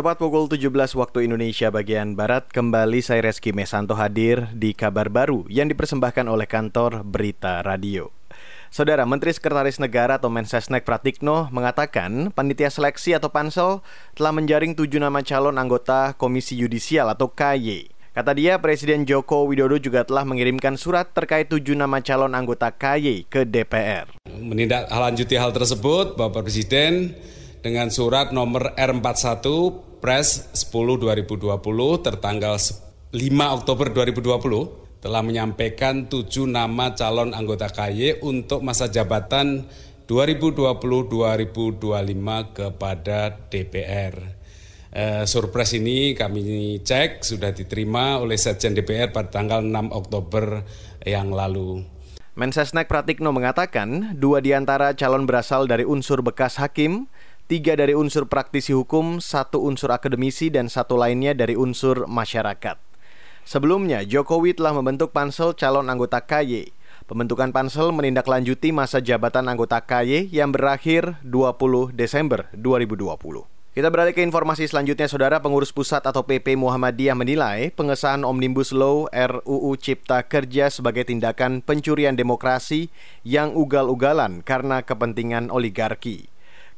Tepat pukul 17 waktu Indonesia bagian Barat, kembali saya Reski Mesanto hadir di kabar baru yang dipersembahkan oleh kantor Berita Radio. Saudara Menteri Sekretaris Negara atau Mensesnek Pratikno mengatakan panitia seleksi atau pansel telah menjaring tujuh nama calon anggota Komisi Yudisial atau KY. Kata dia, Presiden Joko Widodo juga telah mengirimkan surat terkait tujuh nama calon anggota KY ke DPR. Menindaklanjuti hal tersebut, Bapak Presiden dengan surat nomor R41 Pres 10 2020 tertanggal 5 Oktober 2020 telah menyampaikan tujuh nama calon anggota KY untuk masa jabatan 2020-2025 kepada DPR. Eh, surprise ini kami cek sudah diterima oleh Sekjen DPR pada tanggal 6 Oktober yang lalu. Mensesnek Pratikno mengatakan dua di antara calon berasal dari unsur bekas hakim, tiga dari unsur praktisi hukum, satu unsur akademisi, dan satu lainnya dari unsur masyarakat. Sebelumnya, Jokowi telah membentuk pansel calon anggota KY. Pembentukan pansel menindaklanjuti masa jabatan anggota KY yang berakhir 20 Desember 2020. Kita beralih ke informasi selanjutnya, Saudara Pengurus Pusat atau PP Muhammadiyah menilai pengesahan Omnibus Law RUU Cipta Kerja sebagai tindakan pencurian demokrasi yang ugal-ugalan karena kepentingan oligarki.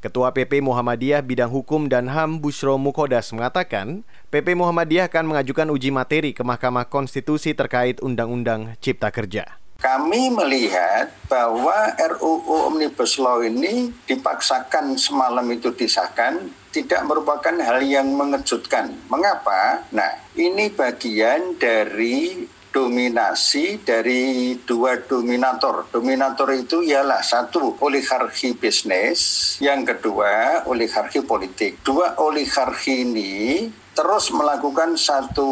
Ketua PP Muhammadiyah Bidang Hukum dan HAM Bushro Mukodas mengatakan, PP Muhammadiyah akan mengajukan uji materi ke Mahkamah Konstitusi terkait Undang-Undang Cipta Kerja. Kami melihat bahwa RUU Omnibus Law ini dipaksakan semalam itu disahkan tidak merupakan hal yang mengejutkan. Mengapa? Nah, ini bagian dari dominasi dari dua dominator. Dominator itu ialah satu oligarki bisnis, yang kedua oligarki politik. Dua oligarki ini terus melakukan satu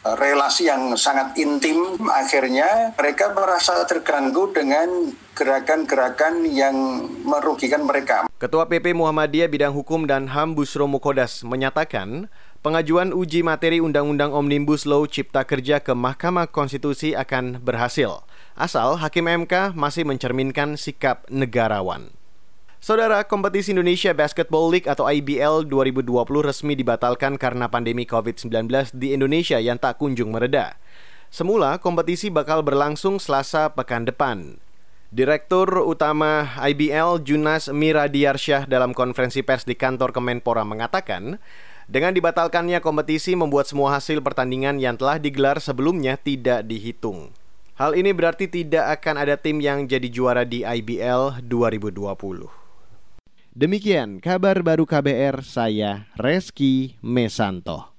relasi yang sangat intim akhirnya mereka merasa terganggu dengan gerakan-gerakan yang merugikan mereka. Ketua PP Muhammadiyah Bidang Hukum dan HAM Busro Mukodas menyatakan pengajuan uji materi Undang-Undang Omnibus Law Cipta Kerja ke Mahkamah Konstitusi akan berhasil, asal Hakim MK masih mencerminkan sikap negarawan. Saudara, kompetisi Indonesia Basketball League atau IBL 2020 resmi dibatalkan karena pandemi COVID-19 di Indonesia yang tak kunjung mereda. Semula, kompetisi bakal berlangsung selasa pekan depan. Direktur Utama IBL Junas Miradiarsyah dalam konferensi pers di kantor Kemenpora mengatakan, dengan dibatalkannya kompetisi membuat semua hasil pertandingan yang telah digelar sebelumnya tidak dihitung. Hal ini berarti tidak akan ada tim yang jadi juara di IBL 2020. Demikian kabar baru KBR saya Reski Mesanto.